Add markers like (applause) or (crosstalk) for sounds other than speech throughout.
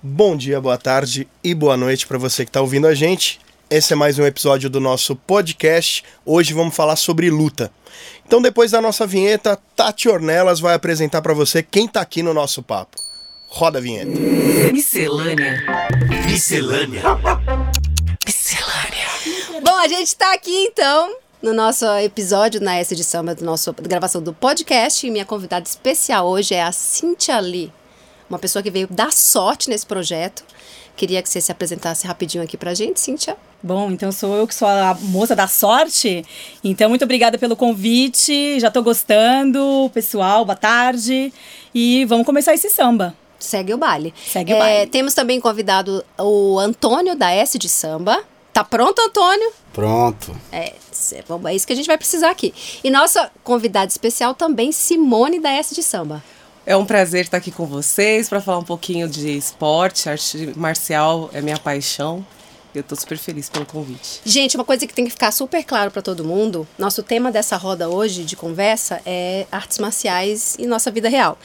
Bom dia, boa tarde e boa noite para você que está ouvindo a gente. Esse é mais um episódio do nosso podcast. Hoje vamos falar sobre luta. Então, depois da nossa vinheta, Tati Ornelas vai apresentar para você quem está aqui no nosso papo. Roda a vinheta. Miscelânea. Miscelânea. Miscelânea. Bom, a gente está aqui então no nosso episódio na S de Samba, do nosso gravação do podcast. E minha convidada especial hoje é a Cintia Lee uma pessoa que veio dar sorte nesse projeto. Queria que você se apresentasse rapidinho aqui pra gente, Cíntia. Bom, então sou eu que sou a moça da sorte. Então, muito obrigada pelo convite. Já tô gostando. Pessoal, boa tarde. E vamos começar esse samba. Segue o baile. Segue é, o baile. Temos também convidado o Antônio da S de Samba. Tá pronto, Antônio? Pronto. É, é isso que a gente vai precisar aqui. E nossa convidada especial também, Simone da S de Samba. É um prazer estar aqui com vocês para falar um pouquinho de esporte, arte marcial é minha paixão. Eu estou super feliz pelo convite. Gente, uma coisa que tem que ficar super claro para todo mundo: nosso tema dessa roda hoje de conversa é artes marciais e nossa vida real.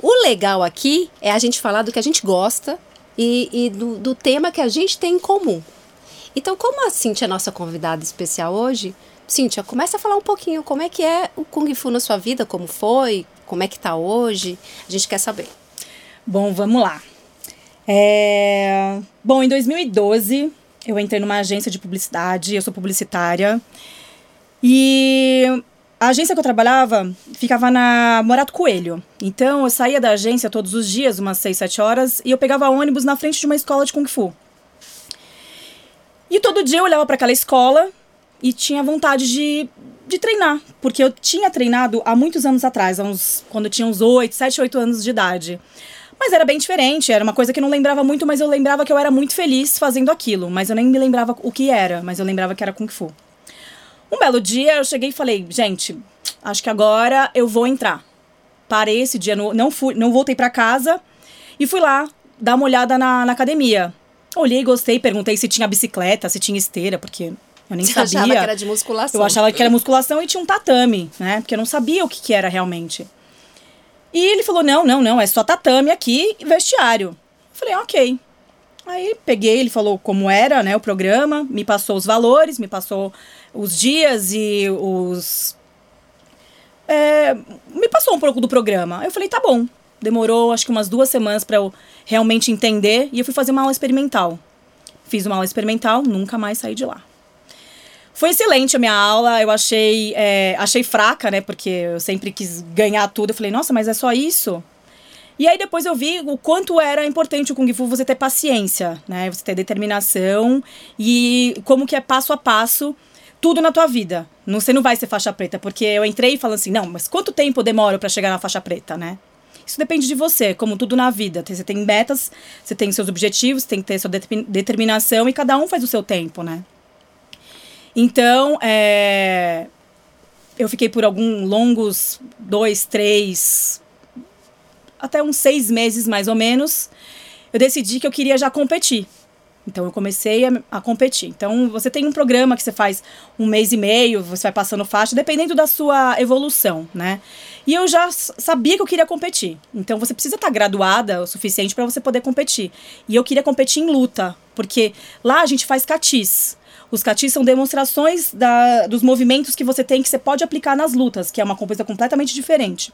O legal aqui é a gente falar do que a gente gosta e, e do, do tema que a gente tem em comum. Então, como a Cintia é nossa convidada especial hoje, Cíntia, começa a falar um pouquinho como é que é o Kung Fu na sua vida, como foi, como é que tá hoje. A gente quer saber. Bom, vamos lá. É... Bom, em 2012 eu entrei numa agência de publicidade, eu sou publicitária. E a agência que eu trabalhava ficava na Morato Coelho. Então eu saía da agência todos os dias, umas 6, 7 horas, e eu pegava ônibus na frente de uma escola de Kung Fu. E todo dia eu olhava para aquela escola e tinha vontade de, de treinar, porque eu tinha treinado há muitos anos atrás, uns, quando eu tinha uns 8, 7, 8 anos de idade. Mas era bem diferente, era uma coisa que eu não lembrava muito, mas eu lembrava que eu era muito feliz fazendo aquilo, mas eu nem me lembrava o que era, mas eu lembrava que era Kung Fu. Um belo dia eu cheguei e falei, gente, acho que agora eu vou entrar. Parei esse dia, não, fui, não voltei para casa e fui lá dar uma olhada na, na academia. Olhei, gostei, perguntei se tinha bicicleta, se tinha esteira, porque eu nem (laughs) Você sabia. achava que era de musculação. Eu achava que era musculação e tinha um tatame, né? Porque eu não sabia o que, que era realmente. E ele falou: não, não, não, é só tatame aqui e vestiário. Eu falei, ok. Aí peguei, ele falou como era, né, o programa, me passou os valores, me passou os dias e os. É, me passou um pouco do programa. Eu falei, tá bom. Demorou acho que umas duas semanas para eu realmente entender e eu fui fazer uma aula experimental. Fiz uma aula experimental, nunca mais saí de lá. Foi excelente a minha aula, eu achei, é, achei fraca, né? Porque eu sempre quis ganhar tudo. Eu falei, nossa, mas é só isso? E aí depois eu vi o quanto era importante o Kung Fu você ter paciência, né? Você ter determinação e como que é passo a passo tudo na tua vida. Não, você não vai ser faixa preta, porque eu entrei falando assim, não, mas quanto tempo eu demoro para chegar na faixa preta, né? Isso depende de você, como tudo na vida. Você tem metas, você tem seus objetivos, tem que ter sua determinação e cada um faz o seu tempo, né? Então, é, eu fiquei por alguns longos dois, três, até uns seis meses mais ou menos. Eu decidi que eu queria já competir. Então eu comecei a, a, competir. Então você tem um programa que você faz um mês e meio, você vai passando faixa, dependendo da sua evolução, né? E eu já sabia que eu queria competir. Então você precisa estar graduada o suficiente para você poder competir. E eu queria competir em luta, porque lá a gente faz catis. Os catis são demonstrações da, dos movimentos que você tem que você pode aplicar nas lutas, que é uma coisa completamente diferente.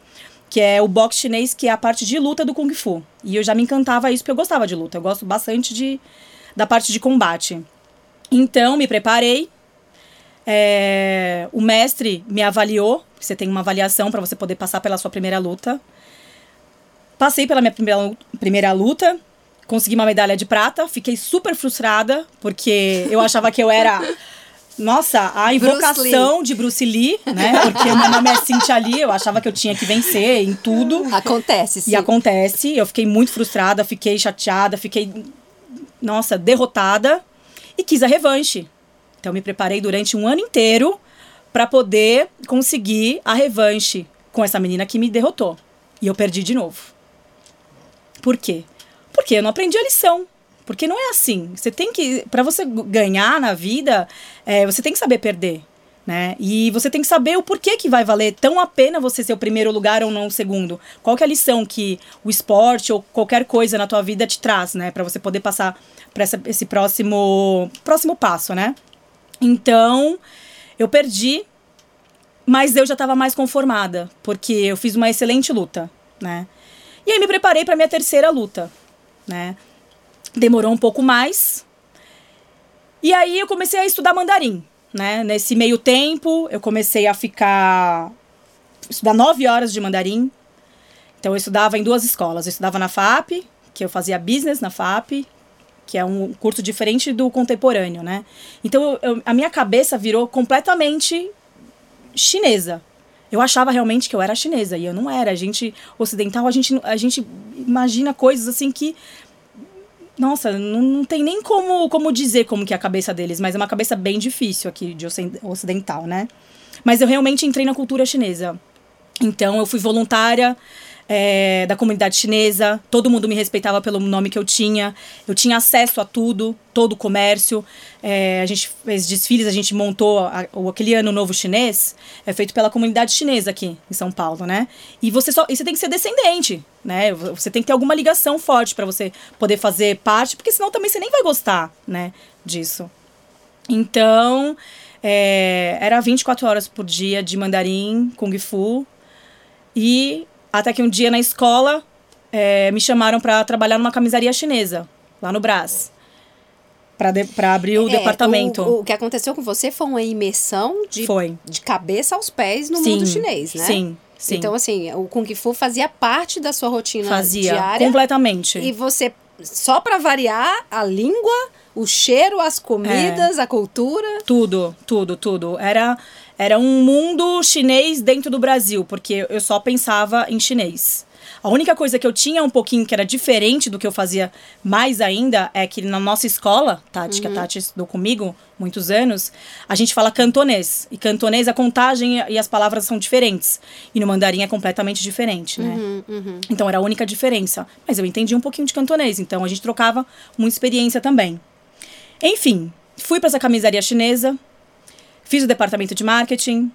Que é o boxe chinês, que é a parte de luta do Kung Fu. E eu já me encantava isso porque eu gostava de luta. Eu gosto bastante de, da parte de combate. Então, me preparei. É, o mestre me avaliou. Você tem uma avaliação para você poder passar pela sua primeira luta. Passei pela minha primeira, primeira luta consegui uma medalha de prata, fiquei super frustrada, porque eu achava que eu era. Nossa, a invocação Bruce de Bruce Lee, né? Porque meu nome é Cintia Lee, eu achava que eu tinha que vencer em tudo. Acontece, sim. E acontece. Eu fiquei muito frustrada, fiquei chateada, fiquei, nossa, derrotada. E quis a revanche. Então, me preparei durante um ano inteiro para poder conseguir a revanche com essa menina que me derrotou. E eu perdi de novo. Por quê? Porque eu não aprendi a lição. Porque não é assim. Você tem que. para você ganhar na vida, é, você tem que saber perder. Né? E você tem que saber o porquê que vai valer tão a pena você ser o primeiro lugar ou não o segundo. Qual que é a lição que o esporte ou qualquer coisa na tua vida te traz, né? Para você poder passar para esse próximo, próximo passo, né? Então, eu perdi, mas eu já estava mais conformada, porque eu fiz uma excelente luta, né? E aí me preparei para minha terceira luta, né? Demorou um pouco mais. E aí eu comecei a estudar mandarim, né? Nesse meio tempo, eu comecei a ficar estudar nove horas de mandarim. Então eu estudava em duas escolas. Eu estudava na FAP, que eu fazia business na FAP, que é um curso diferente do contemporâneo, né? Então eu, a minha cabeça virou completamente chinesa. Eu achava realmente que eu era chinesa e eu não era. A gente ocidental, a gente, a gente imagina coisas assim que nossa, não, não tem nem como, como dizer como que é a cabeça deles, mas é uma cabeça bem difícil aqui de ocidental, né? Mas eu realmente entrei na cultura chinesa. Então eu fui voluntária é, da comunidade chinesa, todo mundo me respeitava pelo nome que eu tinha, eu tinha acesso a tudo, todo o comércio. É, a gente fez desfiles, a gente montou a, aquele ano novo chinês, é feito pela comunidade chinesa aqui em São Paulo, né? E você só, e você tem que ser descendente, né? Você tem que ter alguma ligação forte para você poder fazer parte, porque senão também você nem vai gostar, né, disso. Então, é, era 24 horas por dia de mandarim, kung fu. E até que um dia na escola é, me chamaram para trabalhar numa camisaria chinesa, lá no Brás. Para abrir o é, departamento. O, o, que aconteceu com você foi uma imersão de, foi. de cabeça aos pés no sim, mundo chinês, né? Sim. Sim. Então, assim, o Kung Fu fazia parte da sua rotina fazia, diária. completamente. E você, só para variar, a língua, o cheiro, as comidas, é. a cultura. Tudo, tudo, tudo. Era era um mundo chinês dentro do Brasil, porque eu só pensava em chinês. A única coisa que eu tinha um pouquinho que era diferente do que eu fazia mais ainda é que na nossa escola, Tati, uhum. que a uhum. Tati estudou comigo muitos anos, a gente fala cantonês. E cantonês, a contagem e as palavras são diferentes. E no mandarim é completamente diferente, né? Uhum, uhum. Então era a única diferença. Mas eu entendi um pouquinho de cantonês, então a gente trocava muita experiência também. Enfim, fui para essa camisaria chinesa, Fiz o departamento de marketing,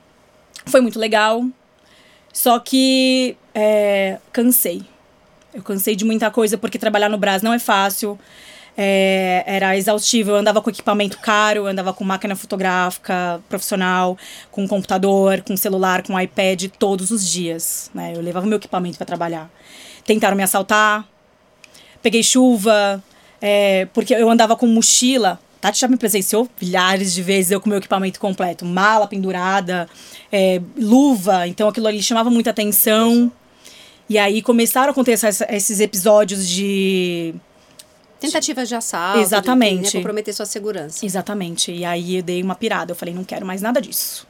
foi muito legal. Só que é, cansei. Eu cansei de muita coisa porque trabalhar no Brás não é fácil. É, era exaustivo. Eu andava com equipamento caro, andava com máquina fotográfica profissional, com computador, com celular, com iPad todos os dias. Né? Eu levava meu equipamento para trabalhar. Tentaram me assaltar, peguei chuva, é, porque eu andava com mochila Tati já me presenciou milhares de vezes eu com meu equipamento completo, mala pendurada, é, luva, então aquilo ali chamava muita atenção. E aí começaram a acontecer esses episódios de Tentativas de assalto. Exatamente. De, né, comprometer sua segurança. Exatamente. E aí eu dei uma pirada. Eu falei, não quero mais nada disso.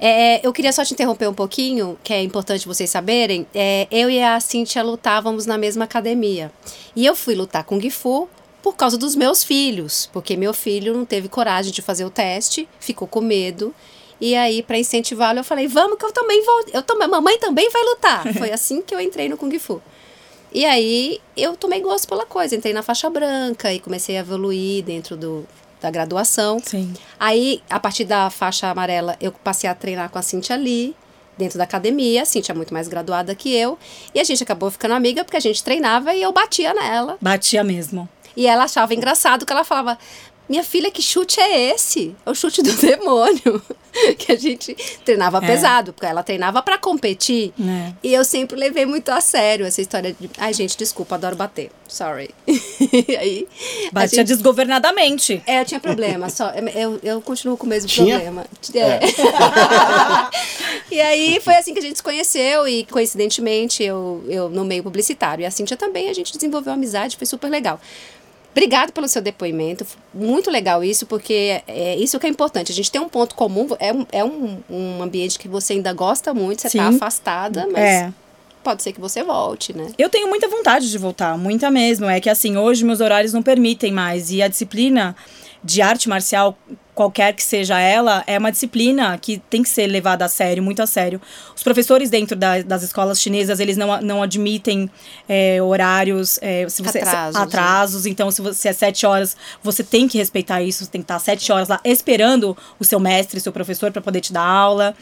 É, eu queria só te interromper um pouquinho, que é importante vocês saberem. É, eu e a Cintia lutávamos na mesma academia. E eu fui lutar com o Gifu por causa dos meus filhos, porque meu filho não teve coragem de fazer o teste, ficou com medo. E aí, para incentivá-lo, eu falei: "Vamos que eu também vou, eu também, mamãe também vai lutar". (laughs) Foi assim que eu entrei no Kung Fu. E aí, eu tomei gosto pela coisa, entrei na faixa branca e comecei a evoluir dentro do, da graduação. Sim. Aí, a partir da faixa amarela, eu passei a treinar com a Cintia Lee, dentro da academia. A Cintia é muito mais graduada que eu. E a gente acabou ficando amiga porque a gente treinava e eu batia nela. Batia mesmo. E ela achava engraçado que ela falava: minha filha, que chute é esse? É o chute do (laughs) demônio. que a gente treinava é. pesado, porque ela treinava para competir. É. E eu sempre levei muito a sério essa história de. Ai, gente, desculpa, adoro bater. Sorry. (laughs) aí. Batia gente... desgovernadamente. É, eu tinha problema. Só, eu, eu continuo com o mesmo tinha? problema. É. é. (laughs) e aí foi assim que a gente se conheceu e coincidentemente eu, eu no meio publicitário. E a Cintia também, a gente desenvolveu amizade, foi super legal. Obrigado pelo seu depoimento. Muito legal isso, porque é isso que é importante. A gente tem um ponto comum, é um, é um, um ambiente que você ainda gosta muito, você está afastada, mas é. pode ser que você volte, né? Eu tenho muita vontade de voltar, muita mesmo. É que assim, hoje meus horários não permitem mais. E a disciplina de arte marcial, qualquer que seja ela, é uma disciplina que tem que ser levada a sério, muito a sério. Os professores dentro da- das escolas chinesas, eles não, não admitem é, horários, é, se você, Atrasos, né? atrasos. Então, se você é sete horas, você tem que respeitar isso, tem que estar sete horas lá esperando o seu mestre, seu professor, para poder te dar aula.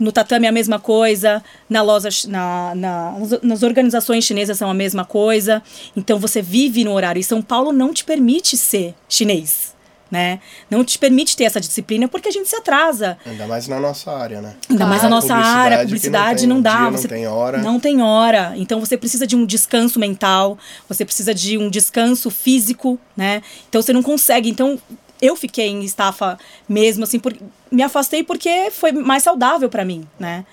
No tatame é a mesma coisa, na loja, na, na, nas organizações chinesas são a mesma coisa. Então, você vive no horário. E São Paulo não te permite ser chinês né? Não te permite ter essa disciplina porque a gente se atrasa. Ainda mais na nossa área, né? Ainda mais na nossa área, Publicidade publicidade que não não, tem dá. dia, não você tem hora. Não tem hora. Então você precisa de um descanso mental, você precisa de um descanso físico, né? Então você não consegue. Então eu fiquei em estafa mesmo, assim, por, me afastei porque foi mais saudável pra mim, né?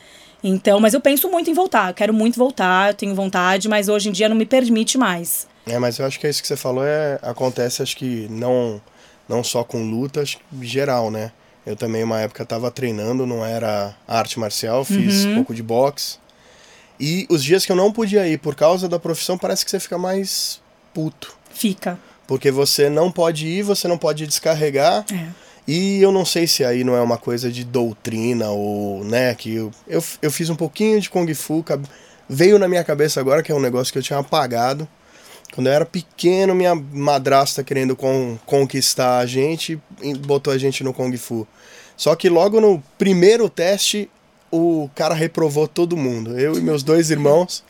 Então, mas eu penso muito em voltar. Eu quero muito voltar, eu tenho vontade, mas hoje em dia não me permite mais. É, mas eu acho que é isso que você falou, é, acontece, acho que não, não só com lutas, geral, né? Eu também, uma época, tava treinando, não era arte marcial, fiz um pouco de boxe. E os dias que eu não podia ir por causa da profissão, parece que você fica mais puto. Fica. Porque você não pode ir, você não pode descarregar. É. E eu não sei se aí não é uma coisa de doutrina ou, né, que eu, eu, eu fiz um pouquinho de Kung Fu, veio na minha cabeça agora que é um negócio que eu tinha apagado. Quando eu era pequeno, minha madrasta querendo con- conquistar a gente, botou a gente no Kung Fu. Só que logo no primeiro teste, o cara reprovou todo mundo, eu e meus dois irmãos.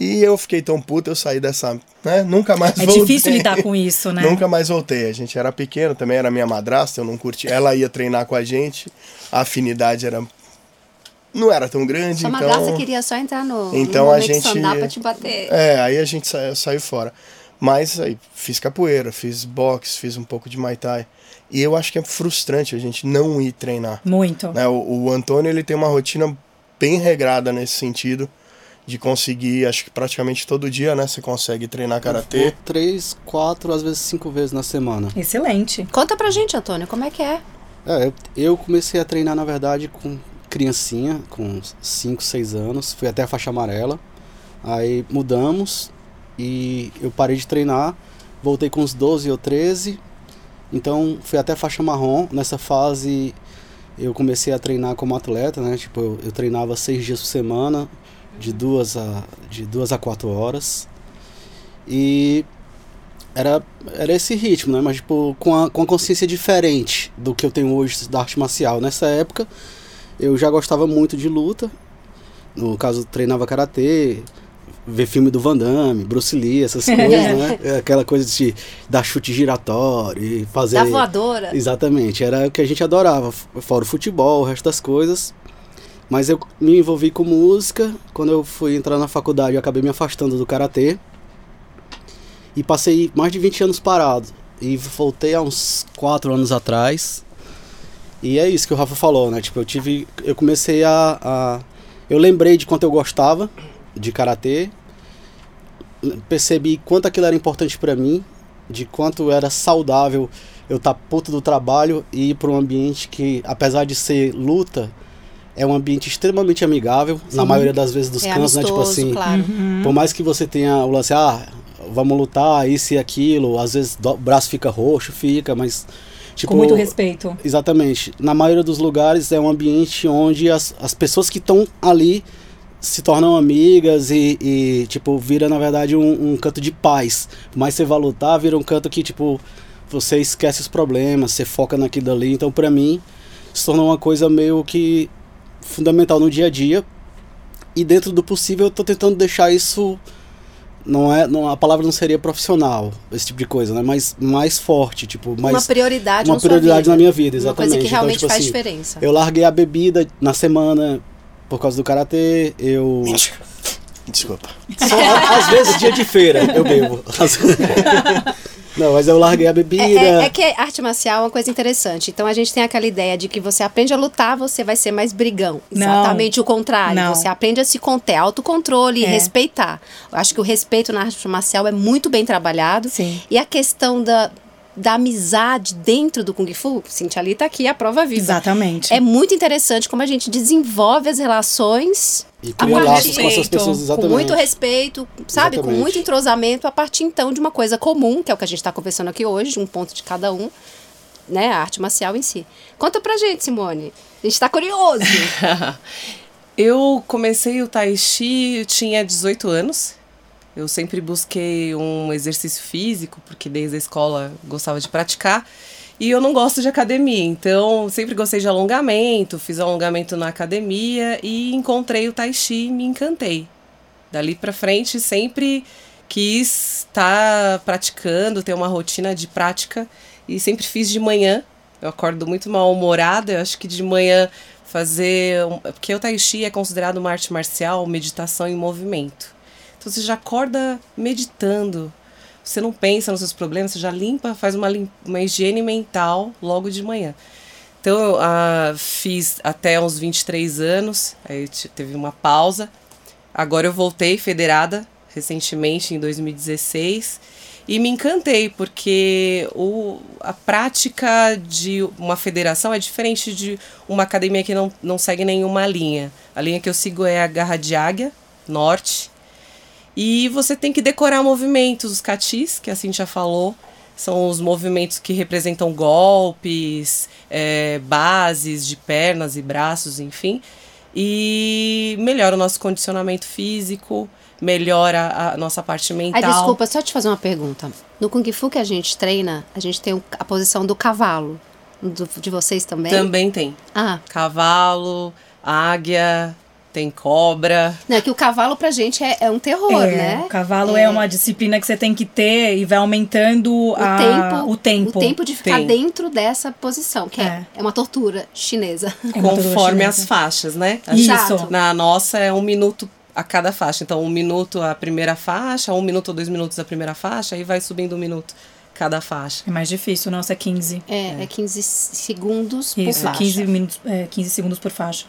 E eu fiquei tão puto, eu saí dessa, né, nunca mais É voltei. difícil lidar com isso, né? Nunca mais voltei. A gente era pequeno, também era minha madrasta, eu não curti. Ela ia treinar com a gente, a afinidade era. Não era tão grande, Sua então. madrasta queria só entrar no, Então no a gente- pra te bater. É, aí a gente sa- saiu fora. Mas aí fiz capoeira, fiz boxe, fiz um pouco de Muay Thai. E eu acho que é frustrante a gente não ir treinar. Muito. né? O, o Antônio ele tem uma rotina bem regrada nesse sentido. De conseguir, acho que praticamente todo dia, né? Você consegue treinar karatê. Vou três, quatro, às vezes cinco vezes na semana. Excelente. Conta pra gente, Antônio, como é que é? É, eu, eu comecei a treinar, na verdade, com criancinha, com 5, 6 anos. Fui até a faixa amarela. Aí mudamos e eu parei de treinar. Voltei com uns 12 ou 13. Então fui até a faixa marrom. Nessa fase eu comecei a treinar como atleta, né? Tipo, eu, eu treinava seis dias por semana, de duas a, de duas a quatro horas. E era, era esse ritmo, né? Mas, tipo, com a, com a consciência diferente do que eu tenho hoje da arte marcial. Nessa época, eu já gostava muito de luta. No caso, treinava karatê, ver filme do Van Damme, Bruce Lee, essas (laughs) coisas, né? É Aquela coisa de dar chute giratório e fazer. Da voadora. Exatamente, era o que a gente adorava, fora o futebol, o resto das coisas. Mas eu me envolvi com música. Quando eu fui entrar na faculdade, eu acabei me afastando do karatê. E passei mais de 20 anos parado. E voltei há uns 4 anos atrás. E é isso que o Rafa falou, né? Tipo, eu tive. Eu comecei a. a- eu lembrei de quanto eu gostava de karatê. Percebi quanto aquilo era importante pra mim. De quanto era saudável eu estar puto do trabalho e ir para um ambiente que, apesar de ser luta, é um ambiente extremamente amigável. Na maioria das vezes dos é cantos, né? Tipo assim, claro. por mais que você tenha o lance, ah, vamos lutar, isso e aquilo, às vezes o braço fica roxo, fica, mas. Tipo, Com muito respeito. Exatamente. Na maioria dos lugares é um ambiente onde as, as pessoas que estão ali se tornam amigas e, e, tipo, vira, na verdade, um, um canto de paz. Que você vá lutar, vira um canto que, tipo, você esquece os problemas, você foca naquilo ali. Então, pra mim, se tornou uma coisa meio que fundamental no dia a dia. E dentro do possível, eu tô tentando deixar isso. Não é, não, a palavra não seria profissional, esse tipo de coisa, né? Mas mais forte, tipo, mais uma prioridade uma na sua prioridade vida. na minha vida, Uma coisa exatamente. que realmente então, tipo faz assim, diferença. Eu larguei a bebida na semana por causa do karatê, eu Desculpa. só, a- às vezes dia de feira eu bebo. (laughs) Não, mas eu larguei a bebida. É, é- é que arte marcial é uma coisa interessante. Então a gente tem aquela ideia de que você aprende a lutar, você vai ser mais brigão. Não. Exatamente o contrário. Não. Você aprende a se conter, autocontrole e É. respeitar. Eu acho que o respeito na arte marcial é muito bem trabalhado. Sim. E a questão da, da amizade dentro do Kung Fu, Cintia Ali tá aqui a prova viva. Exatamente. É muito interessante como a gente desenvolve as relações E a cria partir- laços com essas pessoas, com exatamente. muito respeito, sabe? Com Exatamente. muito entrosamento, a partir então de uma coisa comum, que é o que a gente está conversando aqui hoje, de um ponto de cada um. né, a arte marcial em si. Conta pra gente, Simone. A gente tá curioso. (laughs) eu comecei o Tai Chi, eu tinha 18 anos. Eu sempre busquei um exercício físico, porque desde a escola gostava de praticar. E eu não gosto de academia, então sempre gostei de alongamento, fiz alongamento na academia e encontrei o Tai Chi e me encantei. Dali pra frente sempre quis estar tá praticando, ter uma rotina de prática e sempre fiz de manhã. Eu acordo muito mal-humorada, eu acho que de manhã fazer. Porque o Tai Chi é considerado uma arte marcial, meditação em movimento. Então você já acorda meditando. Você não pensa nos seus problemas, você já limpa, faz uma, uma higiene mental logo de manhã. Então eu uh, fiz até uns 23 anos, aí teve uma pausa. Agora eu voltei federada recentemente, em 2016, e me encantei, porque o, a prática de uma federação é diferente de uma academia que não, não segue nenhuma linha. A linha que eu sigo é a Garra de Águia, Norte, e você tem que decorar movimentos, os catis, que a Cintia falou, são os movimentos que representam golpes, é, bases de pernas e braços, enfim. E melhora o nosso condicionamento físico, melhora a nossa parte mental. Ai, desculpa, só te fazer uma pergunta. No Kung Fu que a gente treina, a gente tem a posição do cavalo. Do, de vocês também? Também tem. Ah. Cavalo, águia, tem cobra. Não, é que o cavalo pra gente é, é um terror, é, né? O cavalo é. é. uma disciplina que você tem que ter e vai aumentando o, a, tempo, o tempo. O tempo de ficar tem. dentro dessa posição, que é, é, é uma tortura chinesa. Conforme as faixas, né? Isso. Na nossa é um minuto a cada faixa. Então, um minuto a primeira faixa, um minuto ou dois minutos a primeira faixa, e vai subindo um minuto cada faixa. É mais difícil, o nosso é 15. É, é, é 15 segundos Isso, por faixa. 15, minutos, é, 15 segundos por faixa.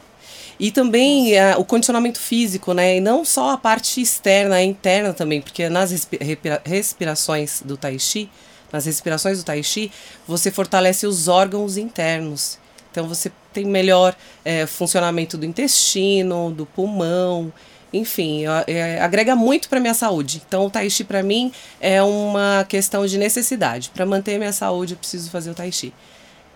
E também uh, o condicionamento físico, né? E não só a parte externa, a interna também, porque nas respira respirações do Tai Chi, nas respirações do Tai Chi, você fortalece os órgãos internos. Então você tem melhor é, funcionamento do intestino, do pulmão, enfim, é, agrega muito para minha saúde. Então o Tai Chi para mim é uma questão de necessidade. Para manter minha saúde eu preciso fazer o Tai Chi.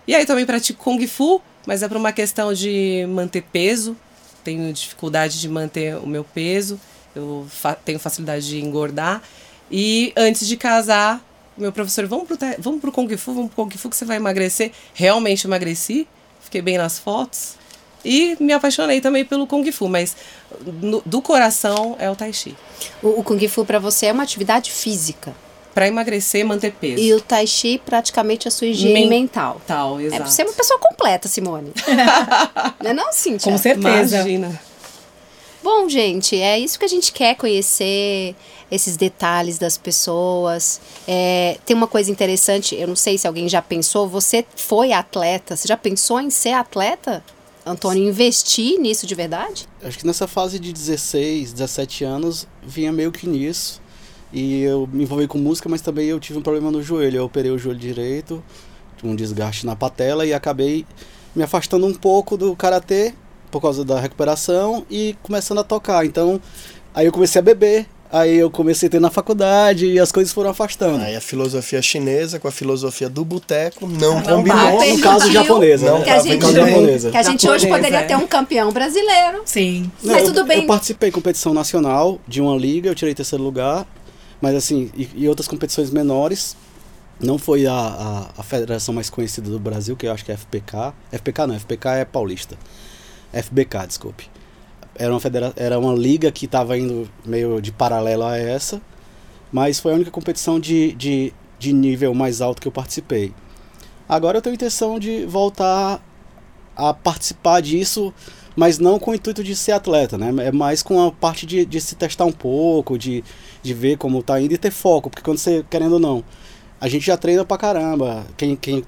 E aí também pratico Kung Fu, mas é por uma questão de manter peso. Tenho dificuldade de manter o meu peso, eu fa tenho facilidade de engordar. E antes de casar, meu professor, vamos pro, vamos pro Kung Fu, vamos pro Kung Fu que você vai emagrecer. Realmente emagreci, fiquei bem nas fotos. E me apaixonei também pelo Kung Fu, mas no, do coração é o Tai Chi. O, o Kung Fu para você é uma atividade física? Para emagrecer e manter peso. E o tai chi praticamente a sua higiene Men mental. Tal, exato. É você é uma pessoa completa, Simone. (laughs) não é não, Cíntia? Com certeza. Imagina. Bom, gente, é isso que a gente quer conhecer, esses detalhes das pessoas. É, tem uma coisa interessante, eu não sei se alguém já pensou, você foi atleta, você já pensou em ser atleta? Antônio, investir nisso de verdade? Acho que nessa fase de 16, 17 anos, vinha meio que nisso. E eu me envolvi com música, mas também eu tive um problema no joelho. Eu operei o joelho direito, um desgaste na patela e acabei me afastando um pouco do karatê por causa da recuperação e começando a tocar. Então, aí eu comecei a beber, aí eu comecei a ter na faculdade e as coisas foram afastando. Aí a filosofia chinesa com a filosofia do boteco não, não combinou. No caso japonesa, né? Que a gente, japonesa. Que a gente hoje poderia ter um campeão brasileiro. Sim. Mas não, tudo bem. Eu participei de competição nacional de uma liga, eu tirei terceiro lugar mas assim, e, e outras competições menores. Não foi a, a, a, federação mais conhecida do Brasil, que eu acho que é FPK. FPK não, FPK é paulista. FBK, desculpe. Era uma, federa era uma liga que estava indo meio de paralelo a essa. Mas foi a única competição de, de, de nível mais alto que eu participei. Agora eu tenho a intenção de voltar a participar disso, mas não com o intuito de ser atleta, né? É mais com a parte de, de se testar um pouco, de, de ver como tá indo e ter foco, porque quando você, querendo ou não, a gente já treina pra caramba. Quem, quem,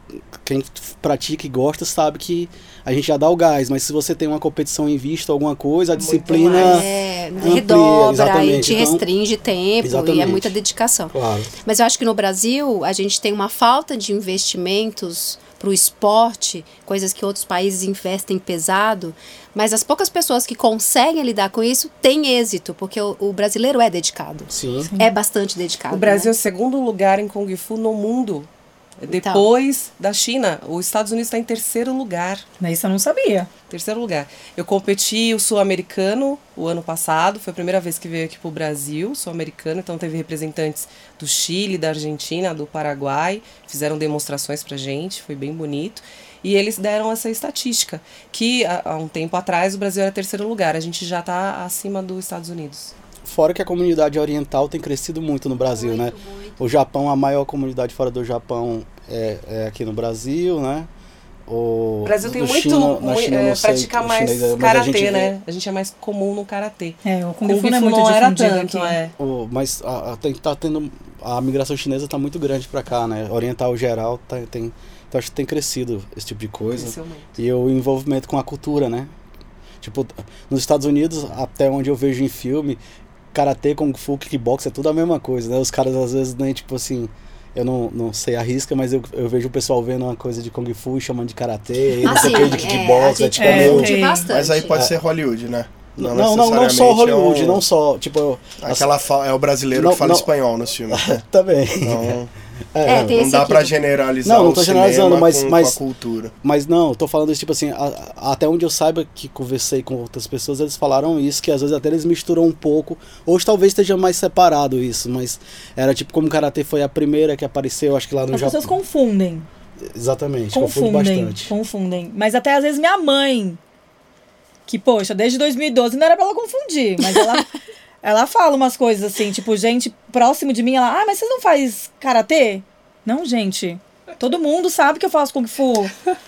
quem pratica e gosta sabe que a gente já dá o gás, mas se você tem uma competição em vista, alguma coisa, a Muito disciplina. É, amplia, redobra e te então, restringe tempo exatamente. e é muita dedicação. Claro. Mas eu acho que no Brasil a gente tem uma falta de investimentos para o esporte, coisas que outros países investem pesado, mas as poucas pessoas que conseguem lidar com isso têm êxito, porque o, o brasileiro é dedicado. Sim. É bastante dedicado. O Brasil né? é o segundo lugar em Kung Fu no mundo. Depois da China, os Estados Unidos está em terceiro lugar. Isso eu não sabia. Terceiro lugar. Eu competi o sul-americano o ano passado, foi a primeira vez que veio aqui pro Brasil, sul-americano, então teve representantes do Chile, da Argentina, do Paraguai, fizeram demonstrações pra gente, foi bem bonito. E eles deram essa estatística, que há um tempo atrás o Brasil era terceiro lugar, a gente já está acima dos Estados Unidos. Fora que a comunidade oriental tem crescido muito no Brasil, né? O Japão, a maior comunidade fora do Japão é, é aqui no Brasil, né? O O Brasil tem muito, China- na China é, não sei, pratica o mais chinês mas a karatê, gente né? A gente é mais comum no karatê. É, o Kung, Kung Fu não é muito não era tanto, aqui. é. O- mas a, a- tem, tá tendo a migração chinesa está muito grande para cá, né? Oriental geral tá, tem, então acho que tem crescido esse tipo de coisa. Cresceu muito. E o envolvimento com a cultura, né? Tipo, nos Estados Unidos, até onde eu vejo em filme, karatê, kung fu, kickbox é tudo a mesma coisa, né? Os caras às vezes nem tipo assim, eu não, não sei a risca, mas eu, eu vejo o pessoal vendo uma coisa de kung fu e chamando de karatê, e não sei o que de é, kickbox, é, gente tipo é, é, meio- bastante. Mas aí pode É. ser Hollywood, né? Não, não, não, não só necessariamente Hollywood, é um- não só, tipo, Aquela fa- é o brasileiro Não, que fala não. espanhol nos filmes. (laughs) também. Não, É, tem não esse dá pra aqui. generalizar Não, não tô generalizando, mas- com, mas- com a cultura. Mas não, eu tô falando isso, tipo assim, a- a- até onde eu saiba que conversei com outras pessoas, eles falaram isso, que às vezes até eles misturam um pouco. Hoje talvez esteja mais separado isso, mas era tipo como o Karatê foi a primeira que apareceu, acho que lá no As pessoas Japão. confundem. Exatamente, confunde Confundem. bastante. Confundem. Mas até às vezes minha mãe, que, poxa, desde 2012 não era pra ela confundir, mas ela, (laughs) ela fala umas coisas assim, tipo, gente próximo de mim, ela, ah, mas vocês não faz karatê? Não, gente. Todo mundo sabe que eu faço Kung Fu.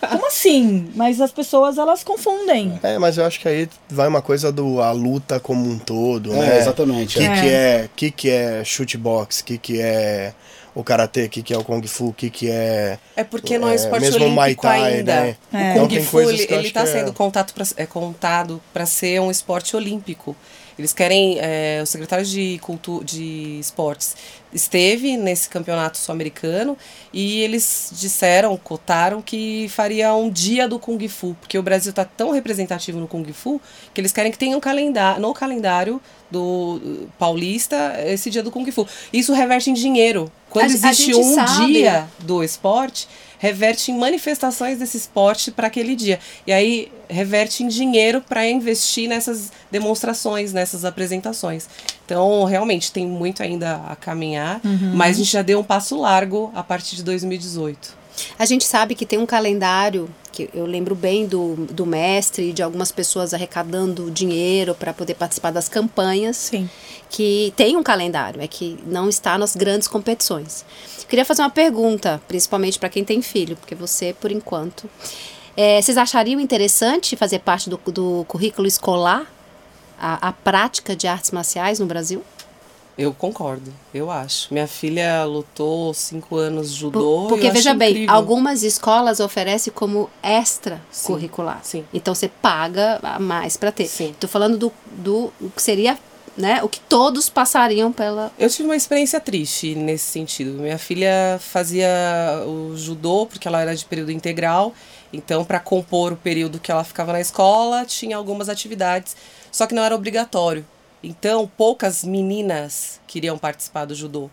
Como assim? Mas as pessoas, elas confundem. É, mas eu acho que aí vai uma coisa do a luta como um todo, É, né? exatamente. O que, é. que é, que que é shootbox, o que que é o karatê, o que que é o kung fu, o que que é É porque não é É, esporte mesmo o olímpico Muay Thai, ainda. né? É. O Então Kung tem Fu, ele, tá que é- sendo contato pra, é, contado para ser um esporte olímpico. Eles querem, é, o secretário de, cultu de esportes esteve nesse campeonato sul-americano e eles disseram, cotaram que faria um dia do Kung Fu, porque o Brasil está tão representativo no Kung Fu que eles querem que tenha um calendário, no calendário do paulista esse dia do Kung Fu. Isso reverte em dinheiro. Quando A- a existe gente um sabe. dia do esporte, reverte em manifestações desse esporte para aquele dia. E aí reverte em dinheiro para investir nessas demonstrações, nessas apresentações. Então, realmente, tem muito ainda a caminhar, mas a gente já deu um passo largo a partir de 2018. A gente sabe que tem um calendário, que eu lembro bem do, do mestre e de algumas pessoas arrecadando dinheiro para poder participar das campanhas. Sim. Que tem um calendário, é que não está nas grandes competições. Queria fazer uma pergunta, principalmente para quem tem filho, porque você, por enquanto. É, vocês achariam interessante fazer parte do, do currículo escolar a, a prática de artes marciais no Brasil? Eu concordo, eu acho. Minha filha lutou cinco anos Por- judô. Porque, eu acho veja bem, incrível. algumas escolas oferecem como extra curricular. sim. Então você paga a mais para ter. Sim. Tô falando do, do que seria, né, o que todos passariam pela. Eu tive uma experiência triste nesse sentido. Minha filha fazia o judô porque ela era de período integral. Então, para compor o período que ela ficava na escola, tinha algumas atividades, só que não era obrigatório. Então, poucas meninas queriam participar do judô.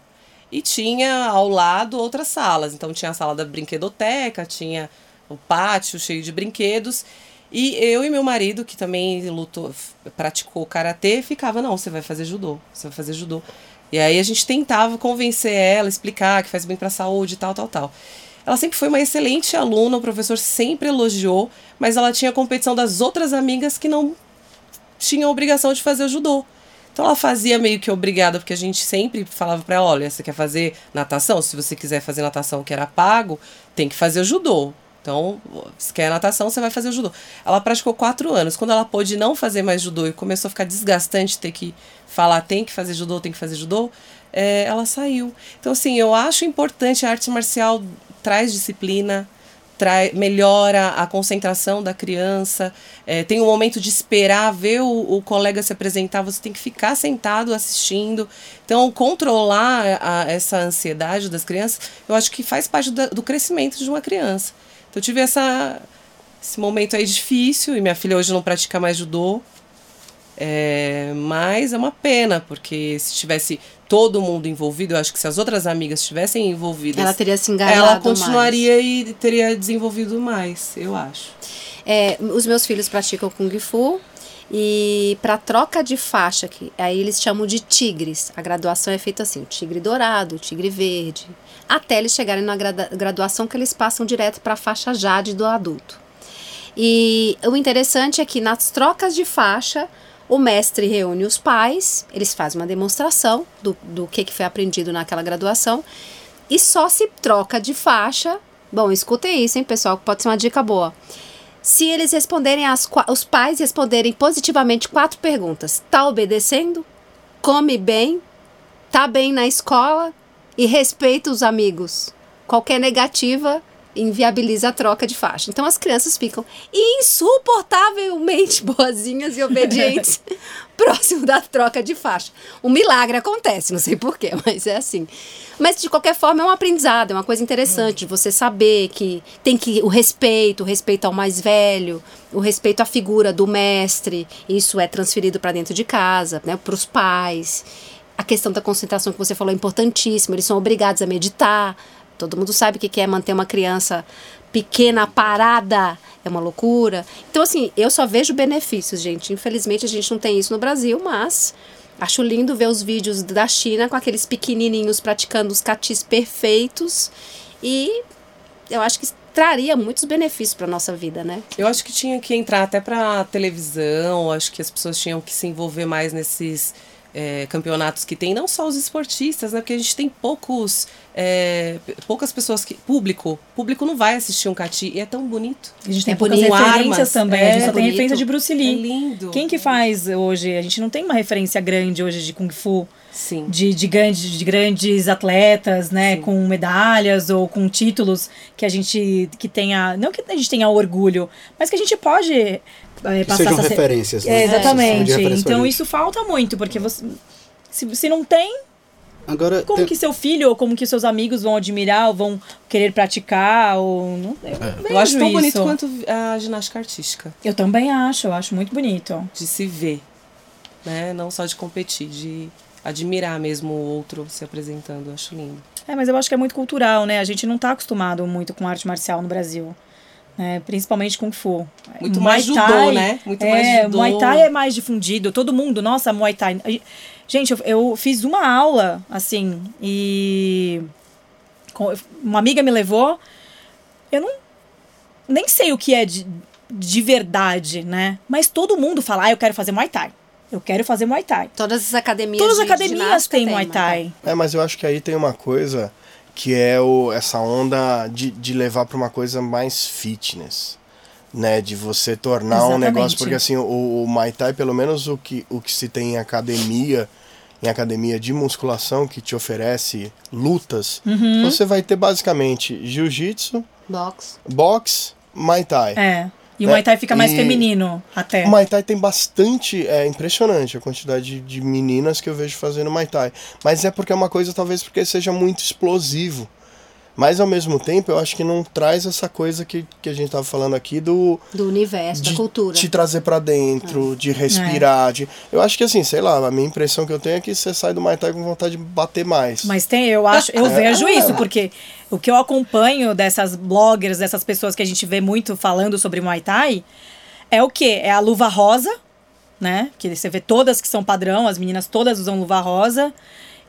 E tinha ao lado outras salas. Então, tinha a sala da brinquedoteca, tinha o pátio cheio de brinquedos. E eu e meu marido, que também lutou, praticou karatê, ficava, não, você vai fazer judô, você vai fazer judô. E aí a gente tentava convencer ela, explicar que faz bem pra saúde e tal, tal, tal. Ela sempre foi uma excelente aluna, o professor sempre elogiou, mas ela tinha competição das outras amigas que não tinham a obrigação de fazer o judô. Então ela fazia meio que obrigada, porque a gente sempre falava pra ela, olha, você quer fazer natação? Se você quiser fazer natação que era pago, tem que fazer o judô. Então, se quer natação, você vai fazer o judô. Ela praticou quatro anos. Quando ela pôde não fazer mais judô e começou a ficar desgastante ter que falar tem que fazer judô, tem que fazer judô, é, ela saiu. Então, assim, eu acho importante a arte marcial traz disciplina, trai, melhora a concentração da criança. É, tem um momento de esperar, ver o, o colega se apresentar, você tem que ficar sentado assistindo. Então, controlar a- essa ansiedade das crianças, eu acho que faz parte da- do crescimento de uma criança. Então, eu tive essa, esse momento aí difícil, e minha filha hoje não pratica mais judô. É, mas é uma pena, porque se tivesse todo mundo envolvido, eu acho que se as outras amigas estivessem envolvidas, Ela teria se engajado ela continuaria e teria desenvolvido mais, eu acho. É, os meus filhos praticam Kung Fu e para troca de faixa, que aí eles chamam de tigres. A graduação é feita assim, o tigre dourado, o tigre verde, até eles chegarem na graduação que eles passam direto para a faixa Jade do adulto. E o interessante é que nas trocas de faixa, o mestre reúne os pais, eles fazem uma demonstração do, do que, que foi aprendido naquela graduação e só se troca de faixa. Bom, escutem isso, hein, pessoal, que pode ser uma dica boa. Se eles responderem, as, os pais responderem positivamente quatro perguntas: tá obedecendo? Come bem? Tá bem na escola? E respeita os amigos? Qualquer negativa inviabiliza a troca de faixa. Então as crianças ficam insuportavelmente (laughs) boazinhas e obedientes (laughs) próximo da troca de faixa. Um milagre acontece, não sei porquê, (laughs) mas é assim. Mas de qualquer forma é um aprendizado, é uma coisa interessante de você saber que tem que o respeito, o respeito ao mais velho, o respeito à figura do mestre, isso é transferido para dentro de casa, né, para os pais. A questão da concentração que você falou é importantíssima, eles são obrigados a meditar. Todo mundo sabe o que é manter uma criança pequena parada, é uma loucura. Então, assim, eu só vejo benefícios, gente. Infelizmente, a gente não tem isso no Brasil, mas acho lindo ver os vídeos da China com aqueles pequenininhos praticando os catis perfeitos. E eu acho que traria muitos benefícios para nossa vida, né? Eu acho que tinha que entrar até pra televisão, acho que as pessoas tinham que se envolver mais nesses é, campeonatos que tem, não só os esportistas, né? Porque a gente tem poucos. é, poucas pessoas que. Público. Público não vai assistir um cati e é tão bonito. A gente tem É poucas referências Armas, também. é a gente só tem bonito. referência de Bruce É Lee. lindo. Quem que faz hoje? A gente não tem uma referência grande hoje de Kung Fu. Sim. De, de, grandes, de grandes atletas, né? Sim. Com medalhas ou com títulos que a gente que tenha. Não que a gente tenha orgulho, mas que a gente pode é, Que sejam essa- referências. É, né? exatamente. De referência Então isso falta muito, porque você. Se, se não tem, Agora, como tem- que seu filho ou como que seus amigos vão admirar ou vão querer praticar ou não, eu não Eu acho tão isso. bonito quanto a ginástica artística. Eu também acho, eu acho muito bonito. De se ver. Né? Não só de competir, de admirar mesmo o outro se apresentando. Eu acho lindo. É, mas eu acho que é muito cultural, né? A gente não tá acostumado muito com arte marcial no Brasil. Né? Principalmente Kung Fu. Muito Muay mais judô, Thai- né? Muito é, mais judô. Muay Thai é mais difundido. Todo mundo, nossa, Muay Thai. Gente, eu, eu fiz uma aula, assim, e com- uma amiga me levou. Eu não nem sei o que é de, de verdade, né? Mas todo mundo fala, ah, eu quero fazer Muay Thai. Eu quero fazer Muay Thai. Todas as academias Todas as de academias têm Muay Thai. É, mas eu acho que aí tem uma coisa que é o, essa onda de, de levar para uma coisa mais fitness. Né, de você tornar um Exatamente. negócio, porque assim, o, o Muay Thai, pelo menos o que, o que se tem em academia, em academia de musculação que te oferece lutas, Uhum. você vai ter basicamente jiu-jitsu, Box. boxe, Muay Thai. É. E o Né? Muay Thai fica mais E- feminino, até. O Muay Thai tem bastante. É impressionante a quantidade de, de meninas que eu vejo fazendo Muay Thai. Mas é porque é uma coisa, talvez porque seja muito explosivo. Mas ao mesmo tempo, eu acho que não traz essa coisa que, que a gente tava falando aqui do. Do universo, da De cultura. te trazer pra dentro, de respirar. De, eu acho que assim, sei lá, a minha impressão que eu tenho é que você sai do Muay Thai com vontade de bater mais. Mas tem, eu acho, eu (laughs) vejo isso, porque o que eu acompanho dessas bloggers, dessas pessoas que a gente vê muito falando sobre Muay Thai, é o quê? É a luva rosa, né? Que você vê todas que são padrão, as meninas todas usam luva rosa.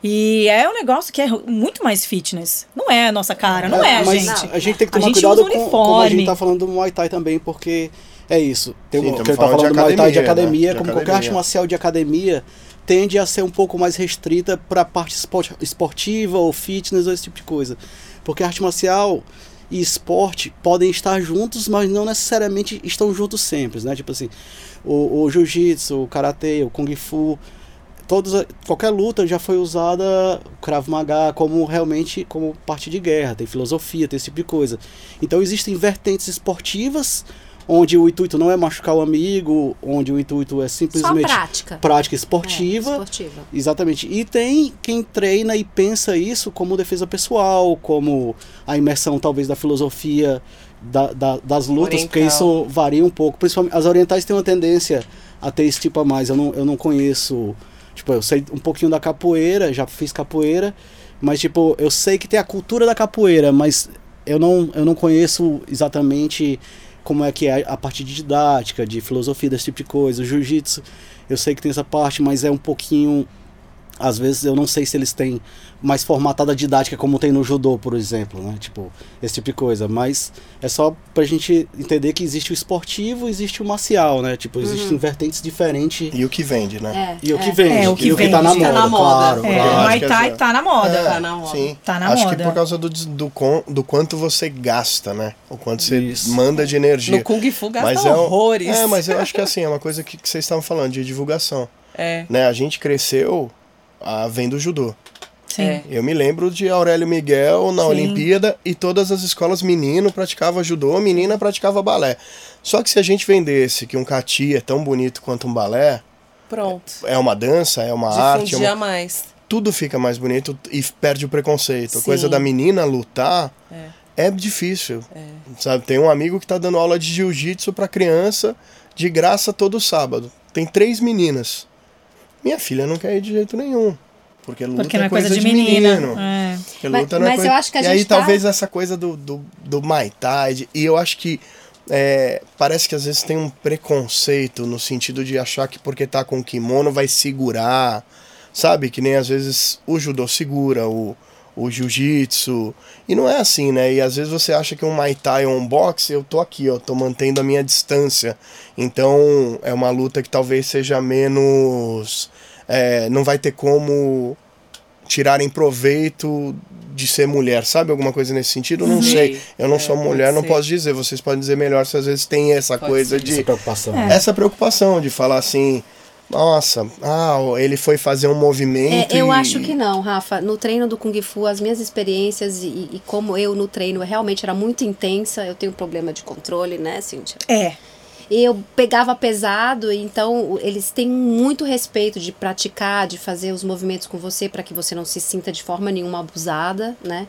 E é um negócio que é muito mais fitness. Não é a nossa cara, não é, a mas gente. a gente tem que tomar gente cuidado um com como a gente tá falando do Muay Thai também, porque é isso. Tem Sim, estamos que ele tá falando do Muay Thai de academia, né? De como qualquer arte marcial de academia, tende a ser um pouco mais restrita para parte esport- esportiva ou fitness ou esse tipo de coisa. Porque arte marcial e esporte podem estar juntos, mas não necessariamente estão juntos sempre, né? Tipo assim, o, o jiu-jitsu, o karatê, o kung fu, todos, qualquer luta já foi usada o Krav Maga como realmente como parte de guerra, tem filosofia, tem esse tipo de coisa. Então existem vertentes esportivas onde o intuito não é machucar o amigo, onde o intuito é Só simplesmente prática. prática É, esportiva. esportiva. Exatamente. E tem quem treina e pensa isso como defesa pessoal, como a imersão talvez da filosofia da- da- das lutas, porque Oriental. isso varia um pouco. Principalmente as orientais têm uma tendência a ter esse tipo a mais. Eu não, eu não conheço Tipo, eu sei um pouquinho da capoeira, já fiz capoeira, mas tipo, eu sei que tem a cultura da capoeira, mas eu não, eu não conheço exatamente como é que é a parte de didática, de filosofia, desse tipo de coisa. O jiu-jitsu, eu sei que tem essa parte, mas é um pouquinho às vezes eu não sei se eles têm mais formatada didática como tem no judô, por exemplo, né? Tipo, esse tipo de coisa. Mas é só pra gente entender que existe o esportivo existe o marcial, né? Tipo, existem vertentes diferentes. E o que vende, né? É, E o que é. vende, É, o que e o que tá na vende. moda, Tá na moda. claro. É, eu o acho Muay que Thai essa- tá na moda. É, Tá na moda. Sim. Tá na Acho moda. que por causa do, do, com- do quanto você gasta, né? O quanto você Isso. manda de energia. No Kung Fu gasta Mas é um- horrores. É, mas eu acho que assim, é uma coisa que, que vocês estavam falando, de divulgação. É. Né? A gente cresceu ah, vendo judô. Sim. É. Eu me lembro de Aurélio Miguel na Sim. Olimpíada e todas as escolas menino praticava judô, menina praticava balé. Só que se a gente vendesse que um cati é tão bonito quanto um balé, Pronto. é uma dança, é uma arte, é Difundia uma- mais. tudo fica mais bonito e perde o preconceito. A Sim. coisa da menina lutar é, difícil. Sabe, tem um amigo que tá dando aula de jiu-jitsu pra criança de graça todo sábado. Tem três meninas. Minha filha não quer ir de jeito nenhum. Porque luta Porque não é é coisa de menina. É. porque Mas- luta não é mas coisa- eu acho que a E aí gente tá- talvez essa coisa do, do, do de- e eu acho que é, parece que às vezes tem um preconceito no sentido de achar que porque tá com kimono vai segurar, sabe? Que nem às vezes o judô segura, o, o jiu-jitsu, e não é assim, né? E às vezes você acha que um Muay Thai ou um boxe, eu tô aqui, ó, tô mantendo a minha distância, então é uma luta que talvez seja menos... é, não vai ter como tirarem proveito de ser mulher, sabe? Alguma coisa nesse sentido? Eu não Sim. sei. Eu não É, sou mulher, não ser. posso dizer. Vocês podem dizer melhor se às vezes tem essa Pode coisa ser. de. Essa preocupação. Essa preocupação de falar assim. Nossa, ah, ele foi fazer um É, movimento. eu e- acho que não, Rafa. No treino do Kung Fu, as minhas experiências e, e como eu no treino realmente era muito intensa. Eu tenho problema de controle, né, Cíntia? É. Eu pegava pesado, então eles têm muito respeito de praticar, de fazer os movimentos com você para que você não se sinta de forma nenhuma abusada, né?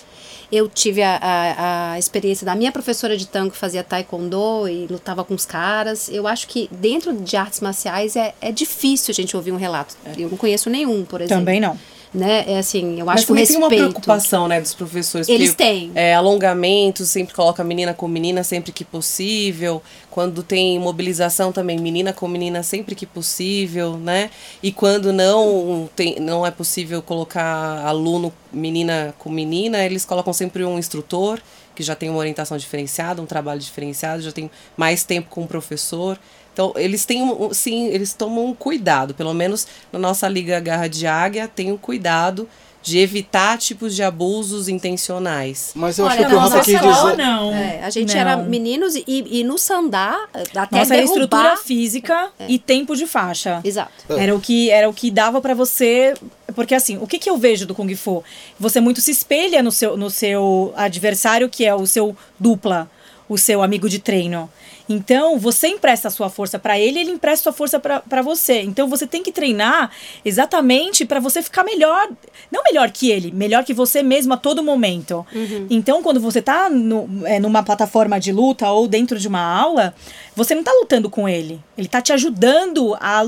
Eu tive a, a, a experiência da minha professora de tango que fazia taekwondo e lutava com os caras. Eu acho que dentro de artes marciais é, é difícil a gente ouvir um relato. Eu não conheço nenhum, por exemplo. Também não. Né? É assim, eu Mas acho que o também tem uma preocupação, né, dos professores. Eles têm. É, alongamento, sempre coloca menina com menina sempre que possível. Quando tem mobilização também, menina com menina sempre que possível, né? E quando não tem, não é possível colocar aluno menina com menina, eles colocam sempre um instrutor que já tem uma orientação diferenciada, um trabalho diferenciado, já tem mais tempo com o professor. Então, eles têm um, sim, eles tomam um cuidado, pelo menos na nossa Liga Garra de Águia, tem um cuidado de evitar tipos de abusos intencionais. Mas eu Olha, acho que o Rafa quis dizer. não. É, a gente Não. era meninos e, e no sandá, até Nossa, era derrubar... estrutura física e tempo de faixa. Exato. Era o que era o que dava pra você, porque assim, o que, que eu vejo do kung fu? Você muito se espelha no seu no seu adversário que é o seu dupla, o seu amigo de treino. Então, você empresta a sua força pra ele, ele empresta a sua força pra você. Então, você tem que treinar exatamente pra você ficar melhor, não melhor que ele, melhor que você mesmo a todo momento. Então, quando você tá no, é, numa plataforma de luta ou dentro de uma aula, você não tá lutando com ele. Ele tá te ajudando a,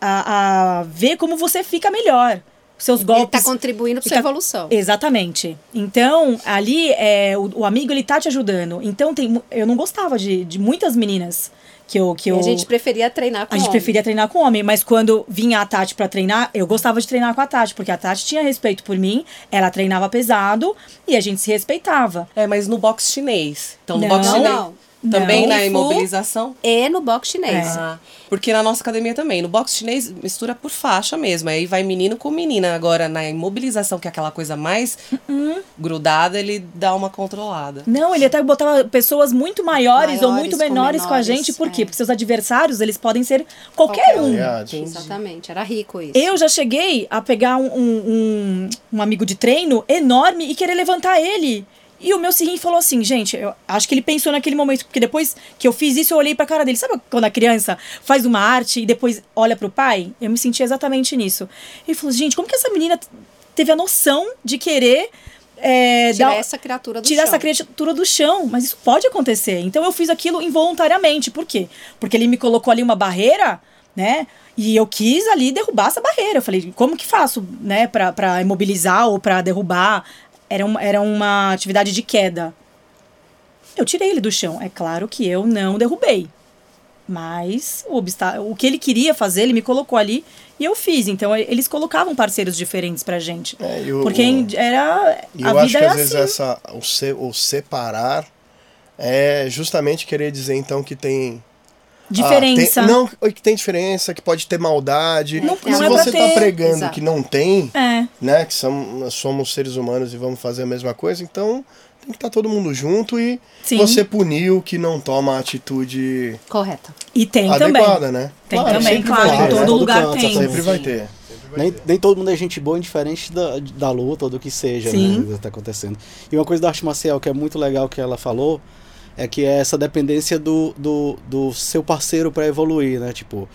a, a ver como você fica melhor. Os Seus Ele golpes. está contribuindo para Ele sua tá- evolução. Exatamente. Então, ali, é, o, o amigo, ele tá te ajudando. Então, tem, eu não gostava de, de muitas meninas que eu... Que E eu a gente preferia treinar com a gente homem. preferia treinar com homem, mas quando vinha a Tati pra treinar, eu gostava de treinar com a Tati, porque a Tati tinha respeito por mim, ela treinava pesado e a gente se respeitava. É, mas no boxe chinês. Então, no Não. boxe chinês. Não. Também na imobilização. E no boxe chinês. Ah, porque na nossa academia também. No boxe chinês, mistura por faixa mesmo. Aí vai menino com menina. Agora, na imobilização, que é aquela coisa mais Uhum. grudada, ele dá uma controlada. Não, ele até botava pessoas muito maiores, ou Maiores muito com menores com a menores, gente, por quê? é. Porque seus adversários, eles podem ser qualquer, Qualquer um. Exatamente, era rico isso. Eu já cheguei a pegar um, um, um- um amigo de treino enorme e querer levantar ele. E o meu Sirim falou assim, gente, eu acho que ele pensou naquele momento, porque depois que eu fiz isso, eu olhei pra cara dele. Sabe quando a criança faz uma arte e depois olha pro pai? Eu me senti exatamente nisso. Ele falou, gente, como que essa menina teve a noção de querer. é, Tirar dar- essa criatura do tirar essa criatura do chão, mas isso pode acontecer. Então eu fiz aquilo involuntariamente. Por quê? Porque ele me colocou ali uma barreira né? E eu quis ali derrubar essa barreira. Eu falei, como que faço, né, pra imobilizar ou pra derrubar? Era uma, era uma atividade de queda. Eu tirei ele do chão. É claro que eu não derrubei. Mas o, o que ele queria fazer, ele me colocou ali e eu fiz. Então eles colocavam parceiros diferentes pra gente. É, e o- Porque era. E a eu vida acho que é às vezes assim. essa, o, se- o separar é justamente querer dizer então que tem. Diferença. Ah, tem- não, que tem diferença, que pode ter maldade. Não- Se não é você tá ter. pregando Exato. que não tem, É. né? Que somos, somos seres humanos e vamos fazer a mesma coisa, então tem que estar todo mundo junto e Sim. você punir o que não toma a atitude Correta. E tem também. adequada, né? Tem Claro, também, claro. vai Em todo né? todo lugar canto, tem. Sempre vai ter. Nem, nem todo mundo é gente boa, indiferente da, da luta ou do que seja, Sim. né? Que tá acontecendo. E uma coisa da arte marcial que é muito legal que ela falou é que é essa dependência do, do, do seu parceiro para evoluir, né? Tipo,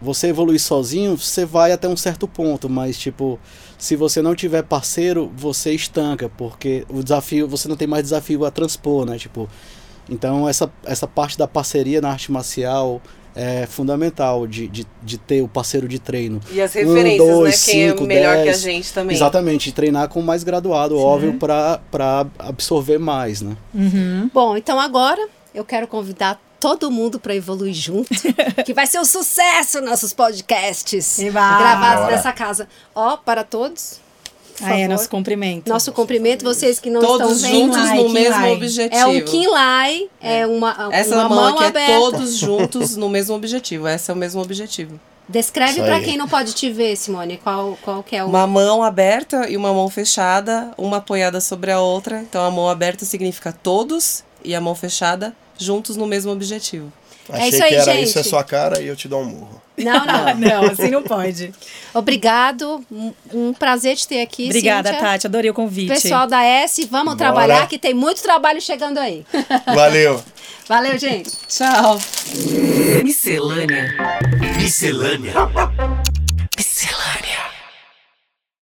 você evoluir sozinho, você vai até um certo ponto, mas tipo, se você não tiver parceiro, você estanca, porque o desafio, você não tem mais desafio a transpor, né? Tipo, então essa, essa parte da parceria na arte marcial é fundamental de, de, de ter o parceiro de treino. E as Um, referências, dois, né? Quem cinco, é melhor que a dez. gente também. Exatamente, treinar com mais graduado, óbvio, para absorver mais, né? Uhum. Bom, então agora eu quero convidar todo mundo para evoluir junto, (laughs) que vai ser um sucesso nossos podcasts E vai. gravados Bora. nessa casa. Ó, para todos. Por Aí é favor. nosso cumprimento. Nosso cumprimento, vocês que não Todos estão vendo. juntos no mesmo Kinlai. objetivo. É um Kinlai, é uma, Essa uma mão, aqui aberta. é todos juntos no mesmo objetivo. Esse é o mesmo objetivo. Descreve para quem não pode te ver, Simone, qual, qual que é o... Uma mão aberta e uma mão fechada, uma apoiada sobre a outra. Então a mão aberta significa todos e a mão fechada juntos no mesmo objetivo. Achei isso aí, que era gente. isso é sua cara e eu te dou um murro. Não, não. (laughs) Não, assim não pode. Obrigado, um, um prazer te ter aqui, Obrigada, Cíntia. Tati. Adorei o convite. Pessoal da S, vamos Bora. trabalhar que tem muito trabalho chegando aí. (laughs) Valeu! Valeu, gente. Tchau! Miscelânea. Miscelânea. Miscelânea.